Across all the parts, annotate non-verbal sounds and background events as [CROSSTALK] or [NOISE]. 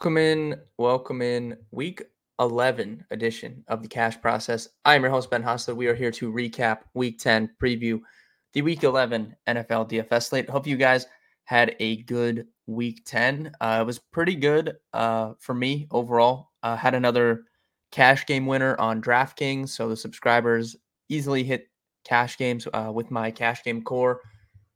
Welcome in, welcome in. Week 11 edition of the Cash Process. I am your host, Ben Hostler. We are here to recap Week 10, preview the Week 11 NFL DFS slate. Hope you guys had a good Week 10. Uh, it was pretty good uh, for me overall. Uh, had another cash game winner on DraftKings, so the subscribers easily hit cash games uh, with my cash game core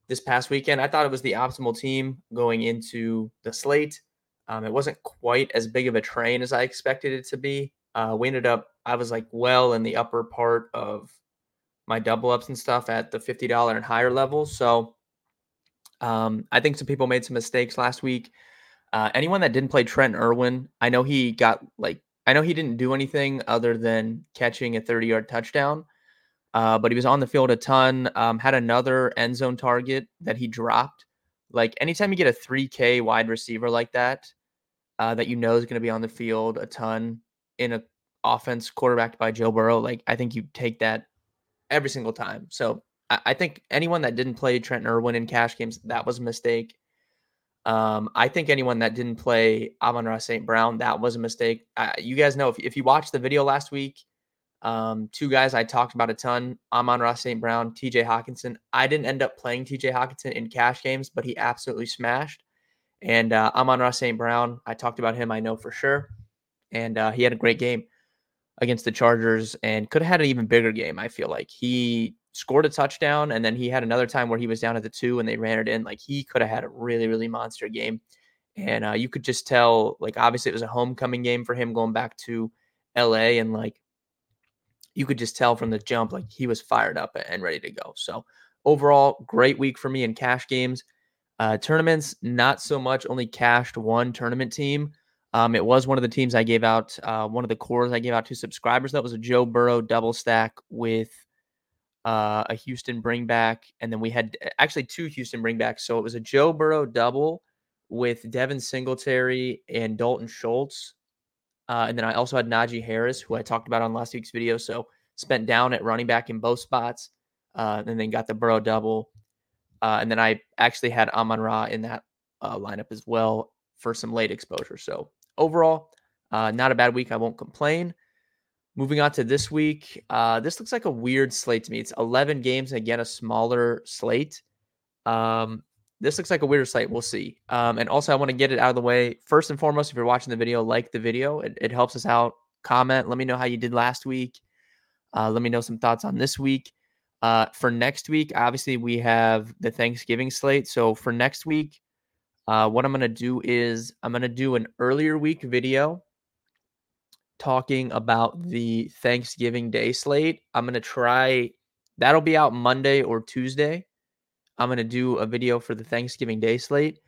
this past weekend. I thought it was the optimal team going into the slate. Um, it wasn't quite as big of a train as I expected it to be. Uh, we ended up, I was like well in the upper part of my double ups and stuff at the $50 and higher levels. So um, I think some people made some mistakes last week. Uh, anyone that didn't play Trent Irwin, I know he got like, I know he didn't do anything other than catching a 30 yard touchdown, uh, but he was on the field a ton. Um, had another end zone target that he dropped. Like anytime you get a 3K wide receiver like that, uh, that you know is going to be on the field a ton in a offense quarterbacked by Joe Burrow, like I think you take that every single time. So I, I think anyone that didn't play Trent Irwin in cash games, that was a mistake. Um, I think anyone that didn't play Amon-Ra St. Brown, that was a mistake. Uh, you guys know if, if you watched the video last week, um, two guys I talked about a ton Amon-Ra St. Brown, TJ Hockenson. I didn't end up playing TJ Hockenson in cash games, but he absolutely smashed. And uh, Amon-Ra St. Brown, I talked about him, I know for sure. And uh, he had a great game against the Chargers and could have had an even bigger game, I feel like. He scored a touchdown and then he had another time where he was down at the two and they ran it in. Like he could have had a really, really monster game. And uh, you could just tell, like, obviously it was a homecoming game for him going back to LA. And like, you could just tell from the jump, like, he was fired up and ready to go. So, overall, great week for me in cash games. Uh, tournaments, not so much. Only cashed one tournament team. Um, it was one of the teams I gave out, uh, one of the cores I gave out to subscribers. That was a Joe Burrow double stack with uh, a Houston bringback. And then we had actually two Houston bringbacks. So it was a Joe Burrow double with Devin Singletary and Dalton Schultz. Uh, and then I also had Najee Harris, who I talked about on last week's video. So spent down at running back in both spots. Uh, and then got the Burrow double uh, and then I actually had Amon Ra in that uh, lineup as well for some late exposure. So overall, uh, not a bad week. I won't complain. Moving on to this week, uh, this looks like a weird slate to me. It's 11 games, again, a smaller slate. Um, this looks like a weirder slate. We'll see. Um, and also, I want to get it out of the way. First and foremost, if you're watching the video, like the video. It, it helps us out. Comment. Let me know how you did last week. Uh, let me know some thoughts on this week. Uh, for next week, obviously, we have the Thanksgiving slate. So for next week, uh, what I'm going to do is I'm going to do an earlier week video talking about the Thanksgiving Day slate. I'm going to try, that'll be out Monday or Tuesday. I'm going to do a video for the Thanksgiving Day slate.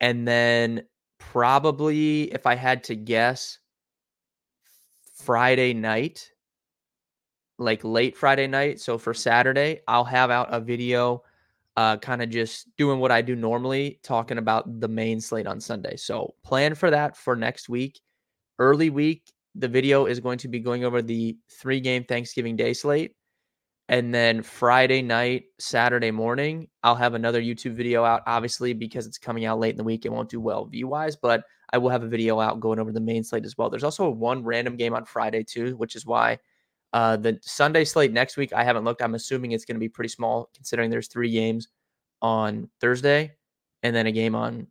And then probably, if I had to guess, Friday night like late Friday night. So for Saturday, I'll have out a video uh kind of just doing what I do normally, talking about the main slate on Sunday. So plan for that for next week. Early week, the video is going to be going over the three game Thanksgiving Day slate. And then Friday night, Saturday morning, I'll have another YouTube video out. Obviously, because it's coming out late in the week, it won't do well view wise, but I will have a video out going over the main slate as well. There's also one random game on Friday, too, which is why uh, the Sunday slate next week, I haven't looked. I'm assuming it's going to be pretty small considering there's three games on Thursday and then a game on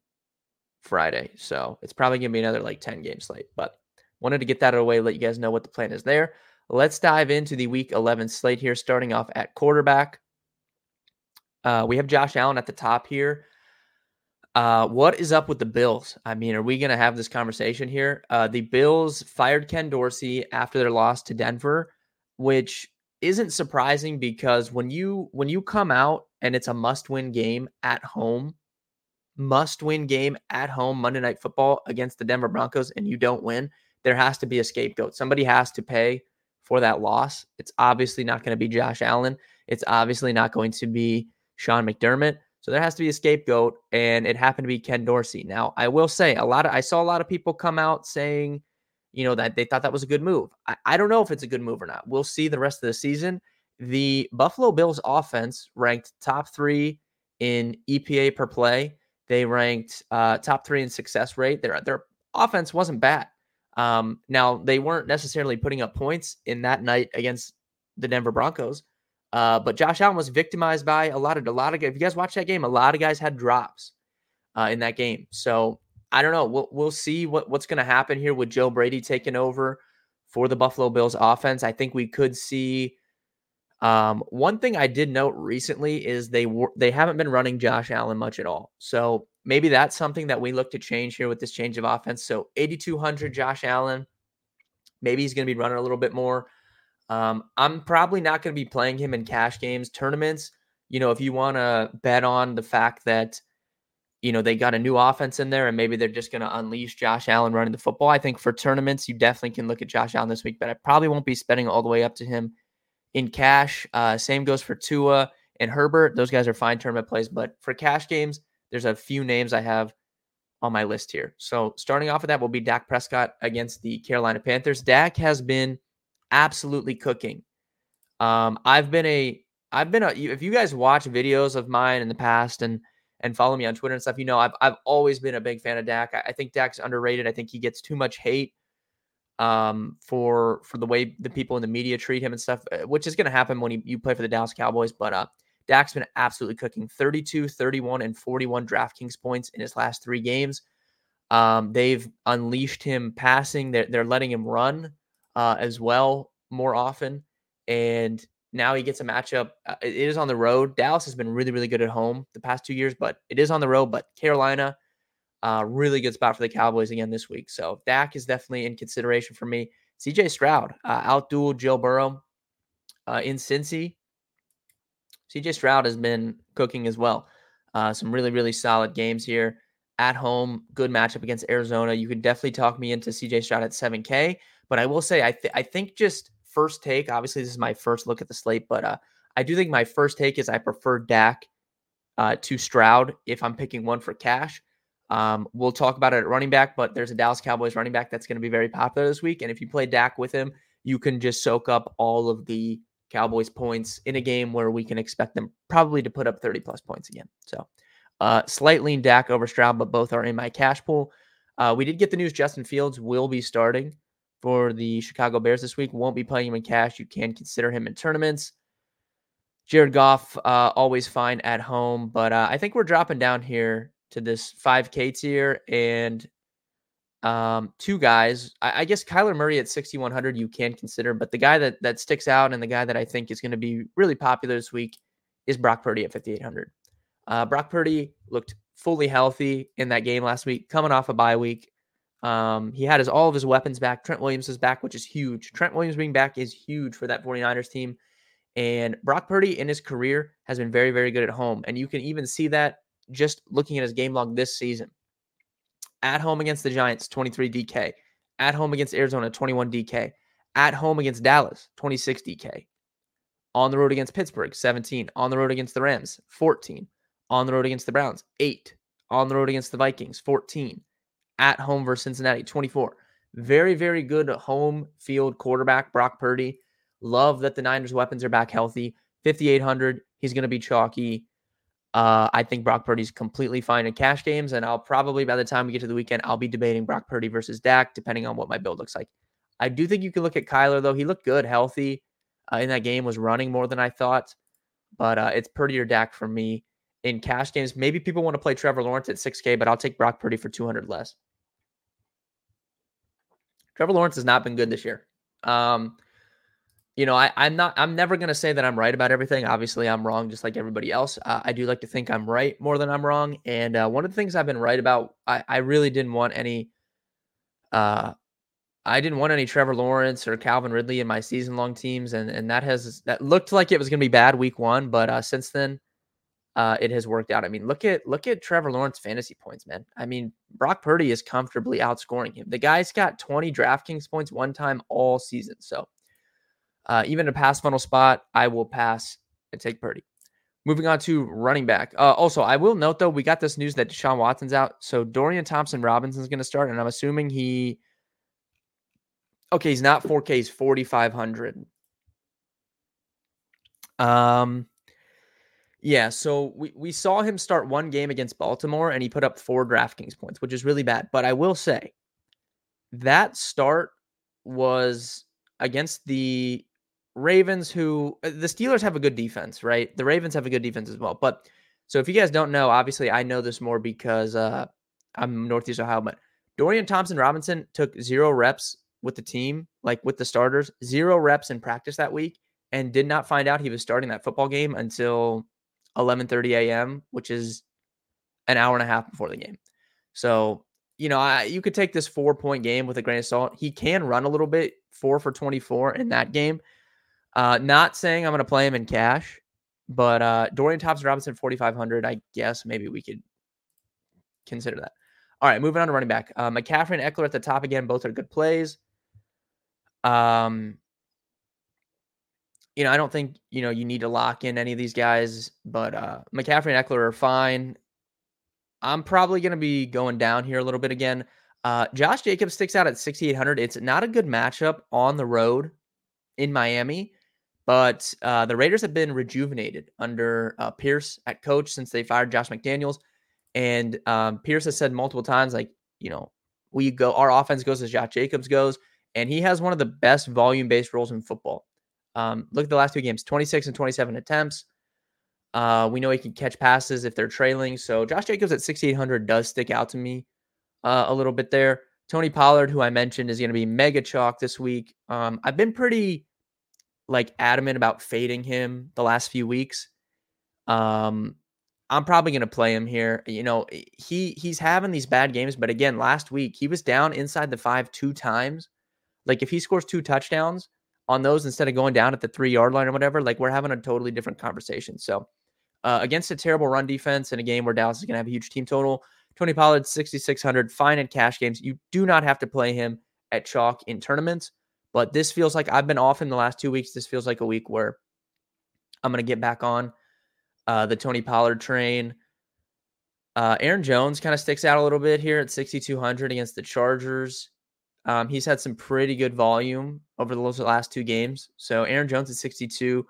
Friday. So it's probably going to be another like 10 game slate. But wanted to get that out of the way, let you guys know what the plan is there. Let's dive into the week 11 slate here, starting off at quarterback. Uh, we have Josh Allen at the top here. Uh, what is up with the Bills? I mean, are we going to have this conversation here? Uh, the Bills fired Ken Dorsey after their loss to Denver which isn't surprising because when you when you come out and it's a must-win game at home, must-win game at home Monday Night Football against the Denver Broncos and you don't win, there has to be a scapegoat. Somebody has to pay for that loss. It's obviously not going to be Josh Allen. It's obviously not going to be Sean McDermott. So there has to be a scapegoat, and it happened to be Ken Dorsey. Now, I will say a lot of I saw a lot of people come out saying you know, that they thought that was a good move. I, I don't know if it's a good move or not. We'll see the rest of the season. The Buffalo Bills offense ranked top three in EPA per play. They ranked uh, top three in success rate. They're they're offense wasn't bad. Um, now they weren't necessarily putting up points in that night against the Denver Broncos, uh, but Josh Allen was victimized by a lot of a lot of. If you guys watch that game, a lot of guys had drops uh, in that game. So I don't know. We'll we'll see what what's going to happen here with Joe Brady taking over for the Buffalo Bills offense. I think we could see. Um, one thing I did note recently is they were they haven't been running Josh Allen much at all. So maybe that's something that we look to change here with this change of offense. So 8200 Josh Allen, maybe he's going to be running a little bit more. Um, I'm probably not going to be playing him in cash games, tournaments. You know, if you want to bet on the fact that you know, they got a new offense in there and maybe they're just going to unleash Josh Allen running the football. I think for tournaments, you definitely can look at Josh Allen this week, but I probably won't be spending all the way up to him in cash. Uh, same goes for Tua and Herbert. Those guys are fine tournament plays, but for cash games, there's a few names I have on my list here. So starting off with that will be Dak Prescott against the Carolina Panthers. Dak has been absolutely cooking. Um, I've been a, I've been a, if you guys watch videos of mine in the past and and follow me on Twitter and stuff, you know I've I've always been a big fan of Dak. I, I think Dak's underrated. I think he gets too much hate um, for for the way the people in the media treat him and stuff, uh, which is going to happen when he, you play for the Dallas Cowboys. But uh, Dak's been absolutely cooking 32, 31, and 41 DraftKings points in his last three games. Um, they've unleashed him passing. They're, they're letting him run uh, as well more often. And now he gets a matchup. Uh, it is on the road. Dallas has been really, really good at home the past two years, but it is on the road. But Carolina, uh, really good spot for the Cowboys again this week. So Dak is definitely in consideration for me. CJ Stroud uh, outdueled Joe Burrow uh, in Cincy. CJ Stroud has been cooking as well. Uh, some really, really solid games here at home. Good matchup against Arizona. You could definitely talk me into CJ Stroud at 7K. But I will say, I, th- I think just first take, obviously, this is my first look at the slate, but uh, I do think my first take is I prefer Dak uh, to Stroud if I'm picking one for cash. Um, we'll talk about it at running back, but there's a Dallas Cowboys running back that's going to be very popular this week. And if you play Dak with him, you can just soak up all of the Cowboys points in a game where we can expect them probably to put up 30 plus points again. So uh, slight lean Dak over Stroud, but both are in my cash pool. Uh, we did get the news Justin Fields will be starting for the Chicago Bears this week. Won't be playing him in cash. You can consider him in tournaments. Jared Goff, uh, always fine at home, but uh, I think we're dropping down here to this 5K tier and um, two guys. I, I, guess Kyler Murray at 6,100 you can consider, but the guy that that sticks out and the guy that I think is going to be really popular this week is Brock Purdy at 5,800. Uh, Brock Purdy looked fully healthy in that game last week, coming off a bye week. Um, he had his all of his weapons back. Trent Williams is back, which is huge. Trent Williams being back is huge for that 49ers team. And Brock Purdy in his career has been very, very good at home. And you can even see that just looking at his game log this season. At home against the Giants, 23 DK. At home against Arizona, 21 DK. At home against Dallas, 26 DK. On the road against Pittsburgh, 17. On the road against the Rams, 14. On the road against the Browns, 8. On the road against the Vikings, 14 at home versus Cincinnati, 24. Very, very good home field quarterback, Brock Purdy. Love that the Niners' weapons are back healthy. 5,800. He's going to be chalky. Uh, I think Brock Purdy's completely fine in cash games, and I'll probably by the time we get to the weekend, I'll be debating Brock Purdy versus Dak, depending on what my build looks like. I do think you can look at Kyler though; he looked good, healthy uh, in that game, was running more than I thought, but uh, it's Purdy or Dak for me in cash games. Maybe people want to play Trevor Lawrence at 6K, but I'll take Brock Purdy for 200 less. Trevor Lawrence has not been good this year. Um, you know, I, am not. I'm never going to say that I'm right about everything. Obviously, I'm wrong, just like everybody else. Uh, I do like to think I'm right more than I'm wrong. And uh, one of the things I've been right about, I, I really didn't want any. Uh, I didn't want any Trevor Lawrence or Calvin Ridley in my season-long teams, and and that has that looked like it was going to be bad week one, but uh, since then, uh, it has worked out. I mean, look at look at Trevor Lawrence fantasy points, man. I mean, Brock Purdy is comfortably outscoring him. The guy's got 20 DraftKings points one time all season. So uh, even a pass funnel spot, I will pass and take Purdy. Moving on to running back. Uh, also, I will note though, we got this news that Deshaun Watson's out. So Dorian Thompson Robinson's going to start, and I'm assuming he. Okay, he's not 4K, he's 4,500. Um, yeah, so we, we saw him start one game against Baltimore and he put up four DraftKings points, which is really bad. But I will say, that start was against the Ravens, who uh, the Steelers have a good defense, right? The Ravens have a good defense as well. But so if you guys don't know, obviously I know this more because uh, I'm Northeast Ohio, but Dorian Thompson Robinson took zero reps with the team, like with the starters, zero reps in practice that week, and did not find out he was starting that football game until 11:30 a.m., which is an hour and a half before the game. So you know, I, you could take this four point game with a grain of salt. He can run a little bit, four for 24 in that game. Uh, not saying I'm going to play him in cash, but uh, Dorian Thompson Robinson 4,500. I guess maybe we could consider that. All right, moving on to running back. Uh, McCaffrey and Ekeler at the top again. Both are good plays. Um, you know, I don't think you know you need to lock in any of these guys, but uh, McCaffrey and Ekeler are fine. I'm probably going to be going down here a little bit again. Uh, Josh Jacobs sticks out at 6,800. It's not a good matchup on the road in Miami, but uh, the Raiders have been rejuvenated under uh, Pierce at coach since they fired Josh McDaniels. And um, Pierce has said multiple times, like, you know, we go, our offense goes as Josh Jacobs goes. And he has one of the best volume based roles in football. Um, look at the last two games 26 and 27 attempts, uh, we know he can catch passes if they're trailing. So Josh Jacobs at 6,800 does stick out to me uh, a little bit there. Tony Pollard, who I mentioned, is going to be mega chalk this week. Um, I've been pretty like adamant about fading him the last few weeks. Um, I'm probably going to play him here. You know, he he's having these bad games, but again, last week he was down inside the five two times. Like if he scores two touchdowns on those instead of going down at the three yard line or whatever, like we're having a totally different conversation. So uh, against a terrible run defense in a game where Dallas is going to have a huge team total. Tony Pollard, 6,600, fine in cash games. You do not have to play him at chalk in tournaments, but this feels like I've been off in the last two weeks. This feels like a week where I'm going to get back on uh, the Tony Pollard train. Uh, Aaron Jones kind of sticks out a little bit here at 6,200 against the Chargers. Um, he's had some pretty good volume over the last two games. So Aaron Jones at 62.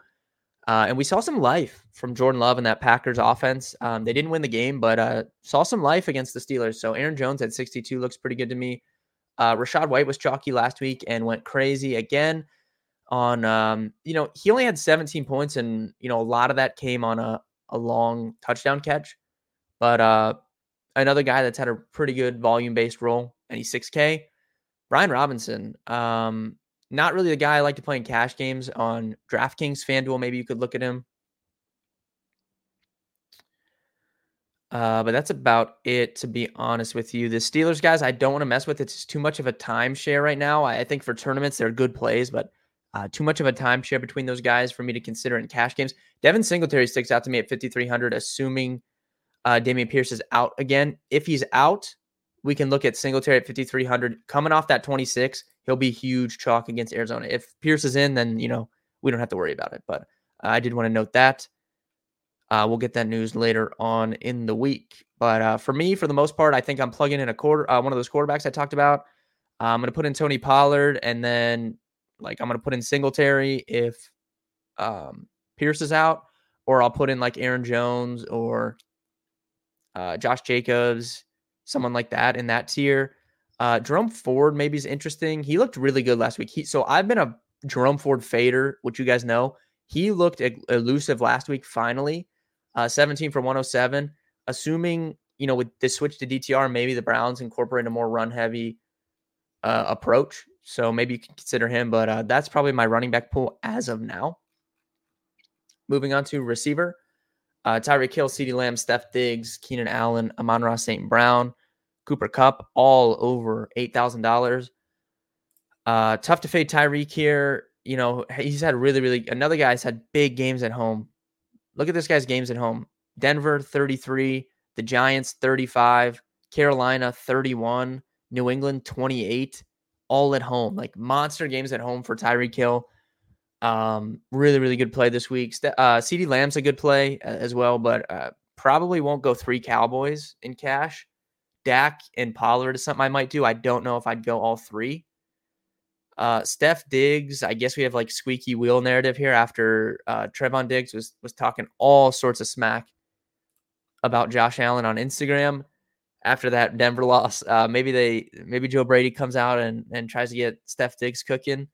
Uh, and we saw some life from Jordan Love in that Packers offense. Um, they didn't win the game, but uh, saw some life against the Steelers. So Aaron Jones at 62 looks pretty good to me. Uh, Rachaad White was chalky last week and went crazy again on, um, you know, he only had 17 points, and, you know, a lot of that came on a, a long touchdown catch. But uh, another guy that's had a pretty good volume based role, and he's 6K. Brian Robinson. Um, not really the guy I like to play in cash games on DraftKings, FanDuel. Maybe you could look at him. Uh, but that's about it, to be honest with you. The Steelers guys, I don't want to mess with. It's too much of a timeshare right now. I, think for tournaments, they're good plays, but uh, too much of a timeshare between those guys for me to consider in cash games. Devin Singletary sticks out to me at 5,300, assuming uh, Dameon Pierce is out again. If he's out, we can look at Singletary at 5,300. Coming off that 26, he'll be huge chalk against Arizona. If Pierce is in, then, you know, we don't have to worry about it. But uh, I did want to note that. Uh, we'll get that news later on in the week. But uh, for me, for the most part, I think I'm plugging in a quarter, uh, one of those quarterbacks I talked about. I'm going to put in Tony Pollard, and then like I'm going to put in Singletary if um, Pierce is out, or I'll put in like Aaron Jones or uh, Josh Jacobs, someone like that in that tier. Uh, Jerome Ford maybe is interesting. He looked really good last week. He, so I've been a Jerome Ford fader, which you guys know. He looked elusive last week. Finally, uh, 17 for 107. Assuming you know with this switch to DTR, maybe the Browns incorporate a more run heavy uh, approach. So maybe you can consider him. But uh, that's probably my running back pool as of now. Moving on to receiver. Uh, Tyreek Hill, CeeDee Lamb, Steph Diggs, Keenan Allen, Amon-Ra St. Brown, Cooper Kupp, all over $8,000. Uh, tough to fade Tyreek here. You know, he's had really, really, another guy's had big games at home. Look at this guy's games at home Denver 33, the Giants 35, Carolina 31, New England 28, all at home. Like monster games at home for Tyreek Hill. Um, really, really good play this week. Uh, CeeDee Lamb's a good play as well, but uh, probably won't go three Cowboys in cash. Dak and Pollard is something I might do. I don't know if I'd go all three. Uh, Steph Diggs, I guess we have like squeaky wheel narrative here after uh, Trevon Diggs was was talking all sorts of smack about Josh Allen on Instagram. after that Denver [LAUGHS] loss. Uh, maybe they maybe Joe Brady comes out and and tries to get Steph Diggs cooking.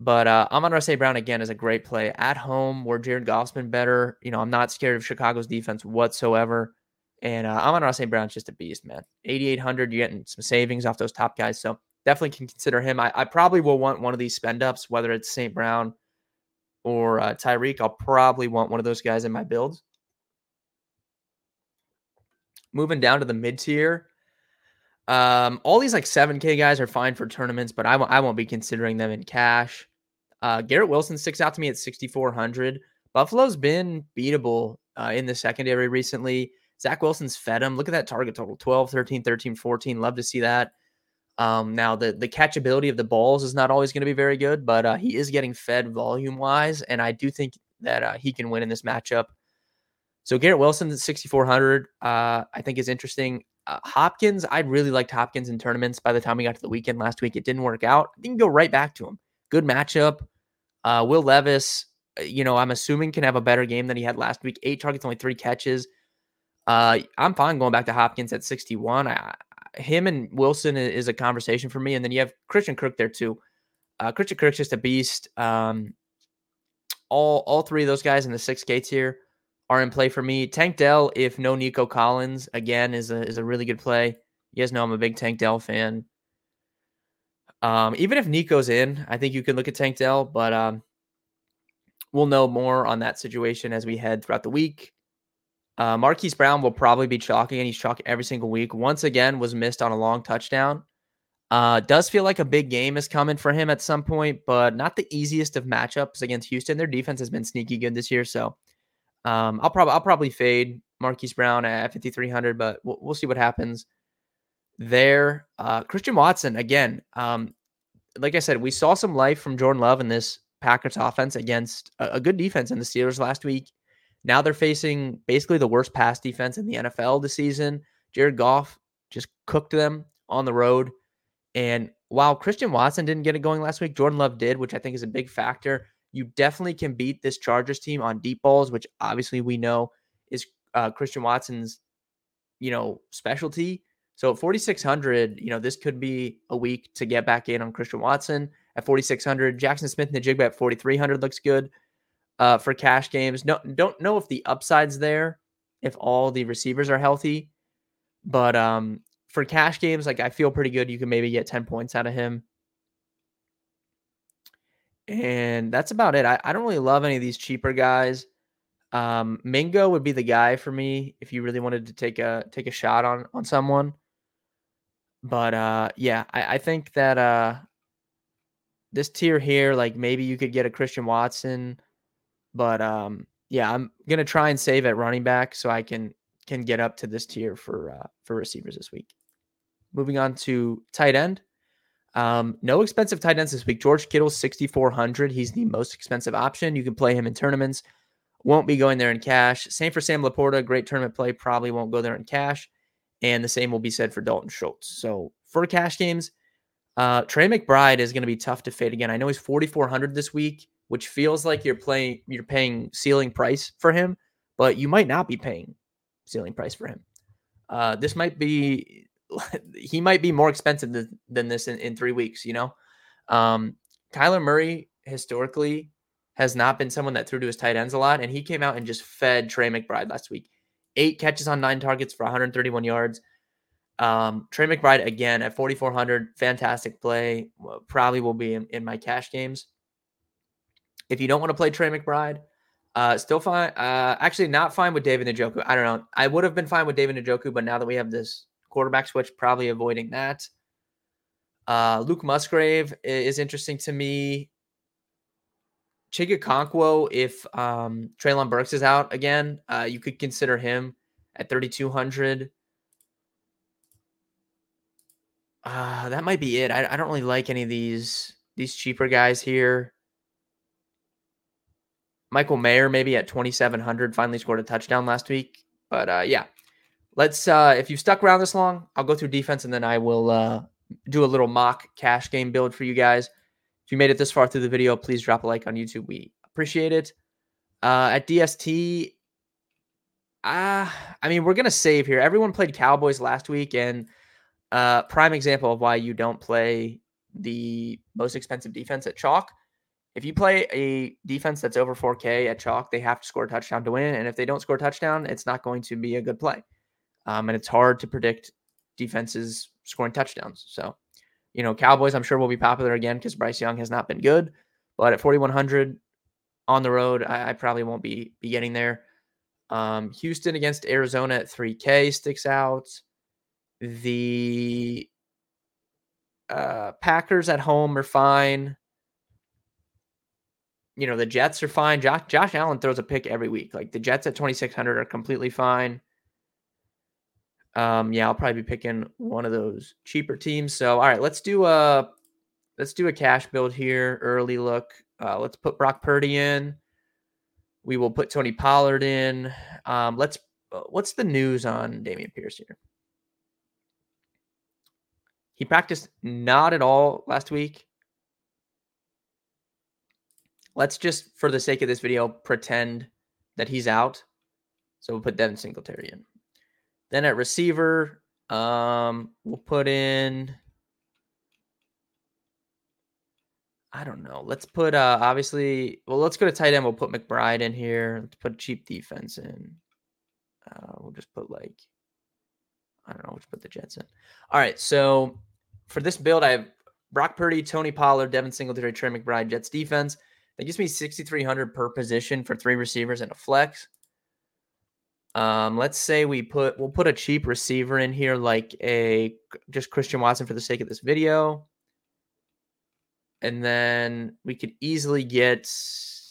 But uh, Amon-Ra St. Brown again is a great play at home where Jared Goff's been better. You know, I'm not scared of Chicago's defense whatsoever. And uh, Amon-Ra St. Brown's just a beast, man. 8,800, you're getting some savings off those top guys. So definitely can consider him. I, I probably will want one of these spend ups, whether it's St. Brown or uh, Tyreek. I'll probably want one of those guys in my builds. Moving down to the mid tier, um, all these like 7K guys are fine for tournaments, but I w- I won't be considering them in cash. Uh, Garrett Wilson sticks out to me at 6,400. Buffalo's been beatable uh, in the secondary recently. Zach Wilson's fed him. Look at that target total 12, 13, 13, 14. Love to see that. Um, now, the, the catchability of the balls is not always going to be very good, but uh, he is getting fed volume wise. And I do think that uh, he can win in this matchup. So Garrett Wilson at 6,400, uh, I think is interesting. Uh, Hopkins, I really liked Hopkins in tournaments. By the time we got to the weekend last week, it didn't work out. I think you can go right back to him. Good matchup. Uh, Will Levis, uh, you know, I'm assuming can have a better game than he had last week. Eight targets, only three catches. Uh, I'm fine going back to Hopkins at 61. I, him and Wilson is a conversation for me. And then you have Christian Kirk there too. Uh, Christian Kirk's just a beast. Um, all all three of those guys in the six gates here are in play for me. Tank Dell, if no Nico Collins, again is a is a really good play. You guys know I'm a big Tank Dell fan. Um, even if Nico's in, I think you can look at Tank Dell, but um, we'll know more on that situation as we head throughout the week. Uh, Marquise Brown will probably be chalking, and he's chalking every single week. Once again, was missed on a long touchdown. Uh, does feel like a big game is coming for him at some point, but not the easiest of matchups against Houston. Their defense has been sneaky good this year, so um, I'll probably I'll probably fade Marquise Brown at 5300, but we'll, we'll see what happens there. Uh, Christian Watson again. Um, like I said, we saw some life from Jordan Love in this Packers offense against a, a good defense in the Steelers last week. Now they're facing basically the worst pass defense in the NFL this season. Jared Goff just cooked them on the road. And while Christian Watson didn't get it going last week, Jordan Love did, which I think is a big factor you definitely can beat this Chargers team on deep balls, which obviously we know is uh, Christian Watson's, you know, specialty. So at 4,600, you know, this could be a week to get back in on Christian Watson at 4,600. Jackson Smith-Njigba at 4,300 looks good uh, for cash games. No, don't know if the upside's there if all the receivers are healthy, but um, for cash games, like I feel pretty good. You can maybe get 10 points out of him. And that's about it. I, I don't really love any of these cheaper guys. Um, Mingo would be the guy for me if you really wanted to take a take a shot on on someone. But uh, yeah, I, I think that uh, this tier here, like maybe you could get a Christian Watson, but um, yeah, I'm gonna try and save at running back so I can can get up to this tier for uh, for receivers this week. Moving on to tight end. Um, no expensive tight ends this week. George Kittle, 6,400. He's the most expensive option. You can play him in tournaments. Won't be going there in cash. Same for Sam LaPorta. Great tournament play. Probably won't go there in cash. And the same will be said for Dalton Schultz. So for cash games, uh, Trey McBride is going to be tough to fade again. I know he's 4,400 this week, which feels like you're playing, you're paying ceiling price for him, but you might not be paying ceiling price for him. Uh, this might be [LAUGHS] he might be more expensive than, this in, in three weeks, you know? Um, Kyler Murray historically has not been someone that threw to his tight ends a lot, and he came out and just fed Trey McBride last week. Eight catches on nine targets for 131 yards. Um, Trey McBride again at 4,400, fantastic play. Probably will be in, in, my cash games. If you don't want to play Trey McBride, uh, still fine. Uh, actually, not fine with David Njoku. I don't know. I would have been fine with David Njoku, but now that we have this quarterback switch, probably avoiding that. Uh, Luke Musgrave is interesting to me. Chig Okonkwo, if um, Treylon Burks is out again, uh, you could consider him at 3,200. Uh, that might be it. I, I don't really like any of these these cheaper guys here. Michael Mayer maybe at 2,700 finally scored a touchdown last week. But uh, yeah, let's uh if you've stuck around this long, I'll go through defense and then I will uh do a little mock cash game build for you guys. If you made it this far through the video, please drop a like on YouTube. We appreciate it. Uh at DST, Uh, I mean, we're gonna save here. Everyone played Cowboys last week, and uh, prime example of why you don't play the most expensive defense at chalk. If you play a defense that's over 4K at chalk, they have to score a touchdown to win, and if they don't score a touchdown, it's not going to be a good play. Um, and it's hard to predict defenses scoring touchdowns. So, you know, Cowboys, I'm sure will be popular again because Bryce Young has not been good. But at 4,100 on the road, I, I probably won't be be getting there. Um, Houston against Arizona at 3K sticks out. The uh, Packers at home are fine. You know, the Jets are fine. Josh, Josh Allen throws a pick every week. Like the Jets at 2,600 are completely fine. Um, yeah, I'll probably be picking one of those cheaper teams. So, all right, let's do a let's do a cash build here. Early look. Uh, let's put Brock Purdy in. We will put Tony Pollard in. Um, let's. Uh, what's the news on Dameon Pierce here? He practiced not at all last week. Let's just, for the sake of this video, pretend that he's out. So we'll put Devin Singletary in. Then at receiver, um, we'll put in. I don't know. Let's put uh obviously well let's go to tight end. We'll put McBride in here. Let's put cheap defense in. Uh we'll just put like I don't know, let's put the Jets in. All right, so for this build, I have Brock Purdy, Tony Pollard, Devin Singletary, Trey McBride, Jets defense. That gives me 6,300 per position for three receivers and a flex. Um, let's say we put we'll put a cheap receiver in here, like a just Christian Watson for the sake of this video and then we could easily get.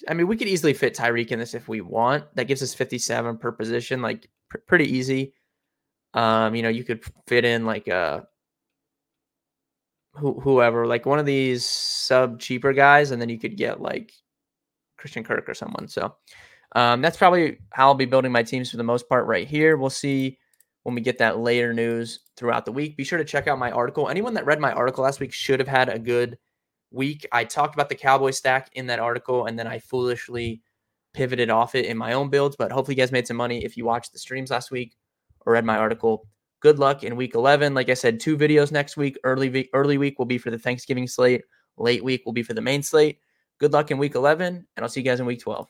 I mean, we could easily fit Tyreek in this if we want. That gives us 57 per position, like pr- pretty easy. Um, you know, you could fit in like a uh, who, whoever, like one of these sub cheaper guys, and then you could get like Christian Kirk or someone. So um, that's probably how I'll be building my teams for the most part right here. We'll see when we get that later news throughout the week. Be sure to check out my article. Anyone that read my article last week should have had a good week. I talked about the Cowboy stack in that article, and then I foolishly pivoted off it in my own builds. But hopefully, you guys made some money if you watched the streams last week or read my article. Good luck in week 11. Like I said, two videos next week. Early week, early week will be for the Thanksgiving slate. Late week will be for the main slate. Good luck in week 11, and I'll see you guys in week 12.